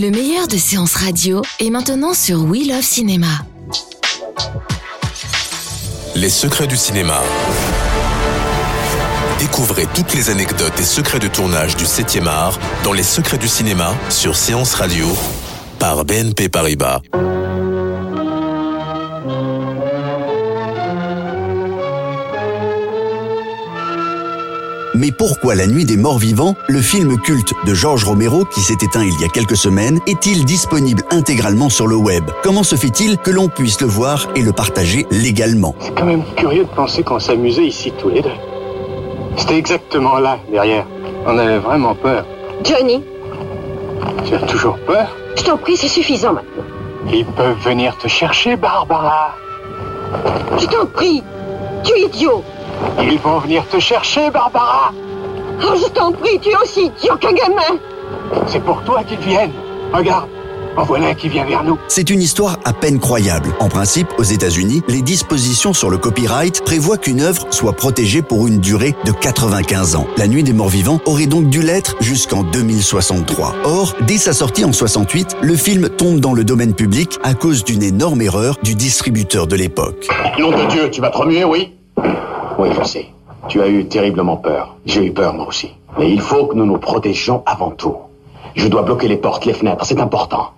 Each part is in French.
Le meilleur de séances radio est maintenant sur We Love Cinéma. Les secrets du cinéma. Découvrez toutes les anecdotes et secrets de tournage du 7e art dans Les secrets du cinéma sur Séance Radio par BNP Paribas. Mais pourquoi La Nuit des Morts Vivants, le film culte de Georges Romero qui s'est éteint il y a quelques semaines, est-il disponible intégralement sur le web? Comment se fait-il que l'on puisse le voir et le partager légalement? C'est quand même curieux de penser qu'on s'amusait ici tous les deux. C'était exactement là, derrière. On avait vraiment peur. Johnny, Tu as toujours peur? Je t'en prie, c'est suffisant maintenant. Ils peuvent venir te chercher, Barbara. Je t'en prie, tu es idiot. Ils vont venir te chercher, Barbara. Oh, je t'en prie, tu es aussi idiot qu'un gamin. C'est pour toi qu'ils viennent. Regarde, en voilà un qui vient vers nous. C'est une histoire à peine croyable. En principe, aux États-Unis, les dispositions sur le copyright prévoient qu'une œuvre soit protégée pour une durée de 95 ans. La Nuit des Morts Vivants aurait donc dû l'être jusqu'en 2063. Or, dès sa sortie en 68, le film tombe dans le domaine public à cause d'une énorme erreur du distributeur de l'époque. Nom de Dieu, tu vas te remuer, oui? Oui, je sais. Tu as eu terriblement peur. J'ai eu peur, moi aussi. Mais il faut que nous nous protégions avant tout. Je dois bloquer les portes, les fenêtres, c'est important.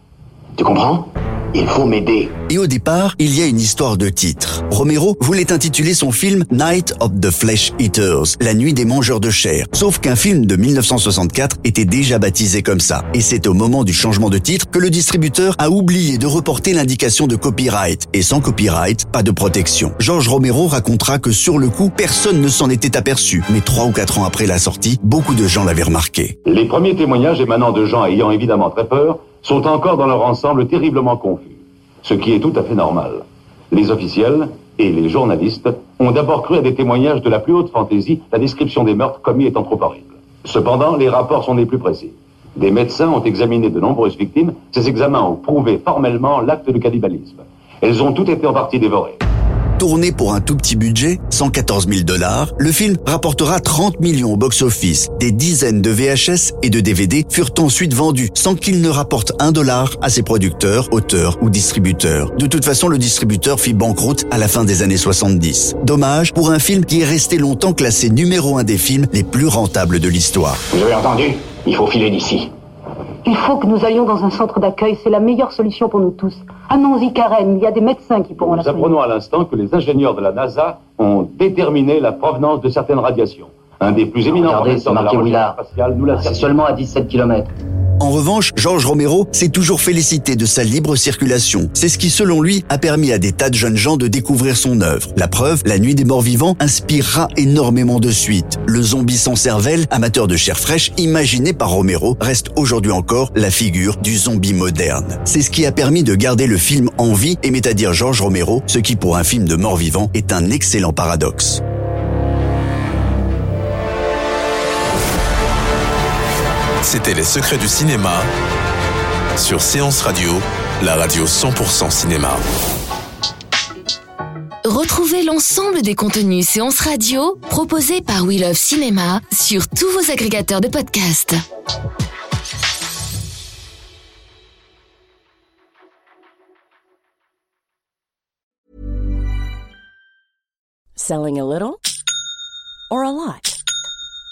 Tu comprends? Il faut m'aider. Et au départ, il y a une histoire de titre. Romero voulait intituler son film Night of the Flesh Eaters, la nuit des mangeurs de chair. Sauf qu'un film de 1964 était déjà baptisé comme ça. Et c'est au moment du changement de titre que le distributeur a oublié de reporter l'indication de copyright. Et sans copyright, pas de protection. George Romero racontera que sur le coup, personne ne s'en était aperçu. Mais trois ou quatre ans après la sortie, beaucoup de gens l'avaient remarqué. Les premiers témoignages émanant de gens ayant évidemment très peur sont encore dans leur ensemble terriblement confus, ce qui est tout à fait normal. Les officiels et les journalistes ont d'abord cru à des témoignages de la plus haute fantaisie, la description des meurtres commis étant trop horrible. Cependant, les rapports sont des plus précis. Des médecins ont examiné de nombreuses victimes, ces examens ont prouvé formellement l'acte de cannibalisme. Elles ont toutes été en partie dévorées. Tourné pour un tout petit budget, 114 000 dollars, le film rapportera 30 millions au box-office. Des dizaines de VHS et de DVD furent ensuite vendus sans qu'il ne rapporte un dollar à ses producteurs, auteurs ou distributeurs. De toute façon, le distributeur fit banqueroute à la fin des années 70. Dommage pour un film qui est resté longtemps classé numéro un des films les plus rentables de l'histoire. Vous avez entendu? Il faut filer d'ici. Il faut que nous allions dans un centre d'accueil, c'est la meilleure solution pour nous tous. Allons-y, Karen, il y a des médecins qui pourront la Nous apprenons à l'instant que les ingénieurs de la NASA ont déterminé la provenance de certaines radiations. Un des plus éminents Regardez, c'est marqué Willard. nous C'est seulement à 17 km. En revanche, George Romero s'est toujours félicité de sa libre circulation. C'est ce qui, selon lui, a permis à des tas de jeunes gens de découvrir son œuvre. La preuve, La Nuit des Morts Vivants inspirera énormément de suites. Le zombie sans cervelle, amateur de chair fraîche, imaginé par Romero, reste aujourd'hui encore la figure du zombie moderne. C'est ce qui a permis de garder le film en vie, aimait à dire George Romero, ce qui pour un film de mort vivant est un excellent paradoxe. C'était Les secrets du cinéma sur Séance Radio, la radio 100% cinéma. Retrouvez l'ensemble des contenus séances radio proposés par We Love Cinéma sur tous vos agrégateurs de podcasts. Selling a little or a lot?